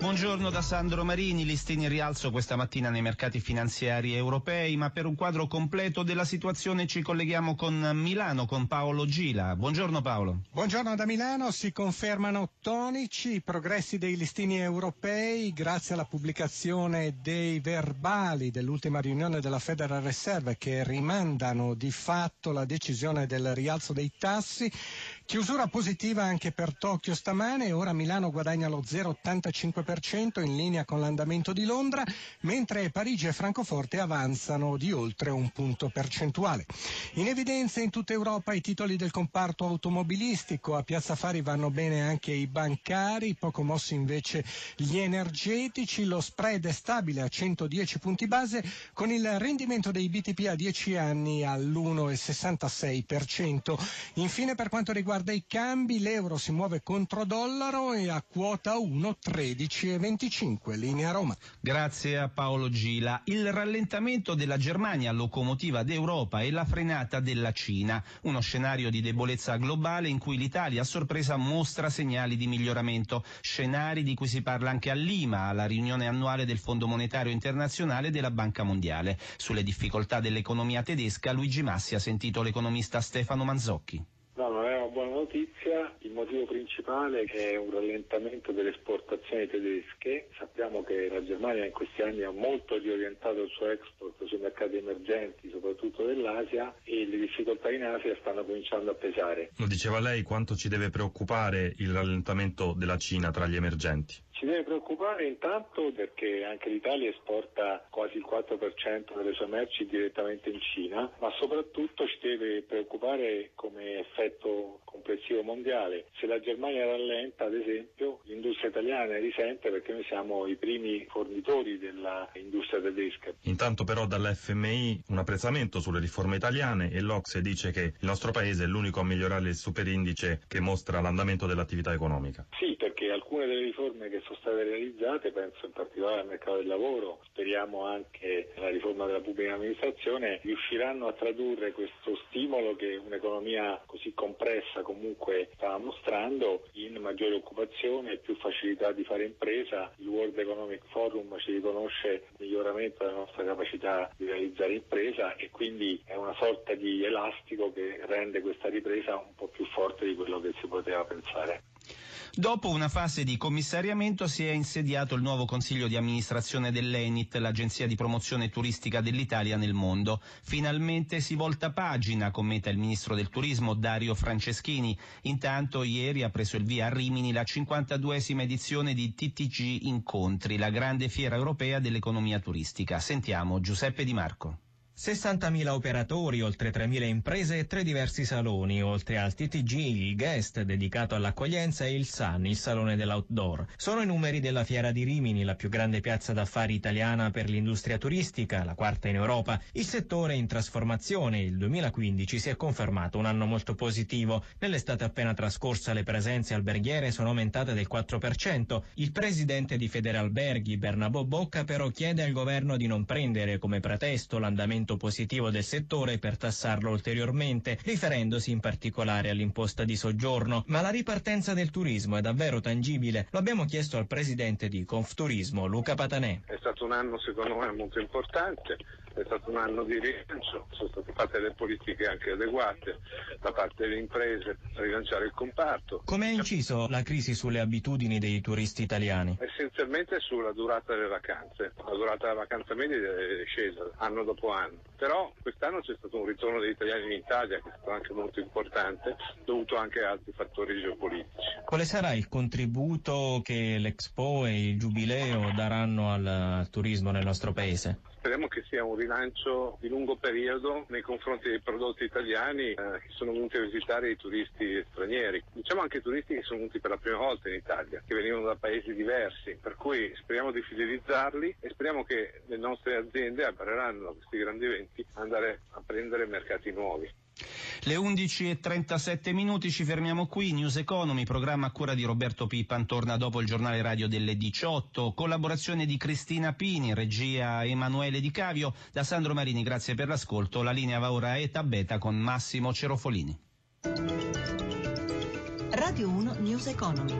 Buongiorno da Sandro Marini, listini in rialzo questa mattina nei mercati finanziari europei, ma per un quadro completo della situazione ci colleghiamo con Milano, con Paolo Gila. Buongiorno Paolo. Buongiorno da Milano, si confermano tonici i progressi dei listini europei grazie alla pubblicazione dei verbali dell'ultima riunione della Federal Reserve che rimandano di fatto la decisione del rialzo dei tassi. Chiusura positiva anche per Tokyo stamane, ora Milano guadagna lo 0,85% in linea con l'andamento di Londra, mentre Parigi e Francoforte avanzano di oltre un punto percentuale. In evidenza in tutta Europa i titoli del comparto automobilistico, a Piazza Fari vanno bene anche i bancari, poco mossi invece gli energetici, lo spread è stabile a 110 punti base con il rendimento dei BTP a 10 anni all'1,66%. Infine per quanto riguarda i cambi, l'euro si muove contro dollaro e a quota 1,1325, linea Roma. Grazie a Paolo Gila. Il rallentamento della Germania, locomotiva d'Europa, e la frenata della Cina, uno scenario di debolezza globale in cui l'Italia a sorpresa mostra segnali di miglioramento, scenari di cui si parla anche a Lima, alla riunione annuale del Fondo Monetario Internazionale e della Banca Mondiale. Sulle difficoltà dell'economia tedesca, Luigi Massi ha sentito l'economista Stefano Manzocchi. No, non è una buona notizia. Il motivo principale è un rallentamento delle esportazioni tedesche. Sappiamo che la Germania in questi anni ha molto riorientato il suo export sui mercati emergenti, soprattutto dell'Asia, e le difficoltà in Asia stanno cominciando a pesare. Lo diceva lei quanto ci deve preoccupare il rallentamento della Cina tra gli emergenti? Ci deve preoccupare intanto perché anche l'Italia esporta quasi il 4% delle sue merci direttamente in Cina, ma soprattutto ci deve preoccupare come effetto complessivo mondiale. Se la Germania rallenta, ad esempio, l'industria italiana risente perché noi siamo i primi fornitori dell'industria tedesca. Intanto però dall'FMI un apprezzamento sulle riforme italiane e l'Ocse dice che il nostro paese è l'unico a migliorare il superindice che mostra l'andamento dell'attività economica. Sì, perché alcune delle riforme che sono state realizzate, penso in particolare al mercato del lavoro, speriamo anche la riforma della pubblica amministrazione, riusciranno a tradurre questo stimolo che un'economia così complessa comunque sta mostrando in maggiore occupazione più facilità di fare impresa. Il World Economic Forum ci riconosce il miglioramento della nostra capacità di realizzare impresa e quindi è una sorta di elastico che rende questa ripresa un po' più forte di quello che si poteva pensare. Dopo una fase di commissariamento si è insediato il nuovo consiglio di amministrazione dell'ENIT, l'agenzia di promozione turistica dell'Italia nel mondo. Finalmente si volta pagina, commenta il ministro del turismo Dario Franceschini. Intanto ieri ha preso il via a Rimini la 52esima edizione di TTG Incontri, la grande fiera europea dell'economia turistica. Sentiamo Giuseppe Di Marco. 60.000 operatori, oltre 3.000 imprese e tre diversi saloni, oltre al TTG, il Guest dedicato all'accoglienza e il Sun, il salone dell'outdoor. Sono i numeri della Fiera di Rimini, la più grande piazza d'affari italiana per l'industria turistica, la quarta in Europa. Il settore è in trasformazione, il 2015 si è confermato un anno molto positivo. Nell'estate appena trascorsa le presenze alberghiere sono aumentate del 4%. Il presidente di Federalberghi, Bernabò Bocca, però chiede al governo di non prendere come pretesto l'andamento positivo del settore per tassarlo ulteriormente, riferendosi in particolare all'imposta di soggiorno. Ma la ripartenza del turismo è davvero tangibile? Lo abbiamo chiesto al presidente di Confturismo, Luca Patanè. È stato un anno secondo me molto importante, è stato un anno di rilancio, sono state fatte le politiche anche adeguate da parte delle imprese per rilanciare il comparto. Come ha inciso la crisi sulle abitudini dei turisti italiani? Essenzialmente sulla durata delle vacanze. La durata della vacanza media è scesa anno dopo anno. Però quest'anno c'è stato un ritorno degli italiani in Italia che è stato anche molto importante, dovuto anche a altri fattori geopolitici. Quale sarà il contributo che l'Expo e il Giubileo daranno al turismo nel nostro paese? Speriamo che sia un rilancio di lungo periodo nei confronti dei prodotti italiani eh, che sono venuti a visitare i turisti stranieri. Diciamo anche i turisti che sono venuti per la prima volta in Italia, che venivano da paesi diversi, per cui speriamo di fidelizzarli e speriamo che le nostre aziende abbreranno questi grandi eventi andare a prendere mercati nuovi. Le 11.37 minuti ci fermiamo qui, News Economy, programma a cura di Roberto Pippan, torna dopo il giornale radio delle 18, collaborazione di Cristina Pini, regia Emanuele Di Cavio, da Sandro Marini, grazie per l'ascolto, la linea va ora a Eta Beta con Massimo Cerofolini. Radio 1 News Economy.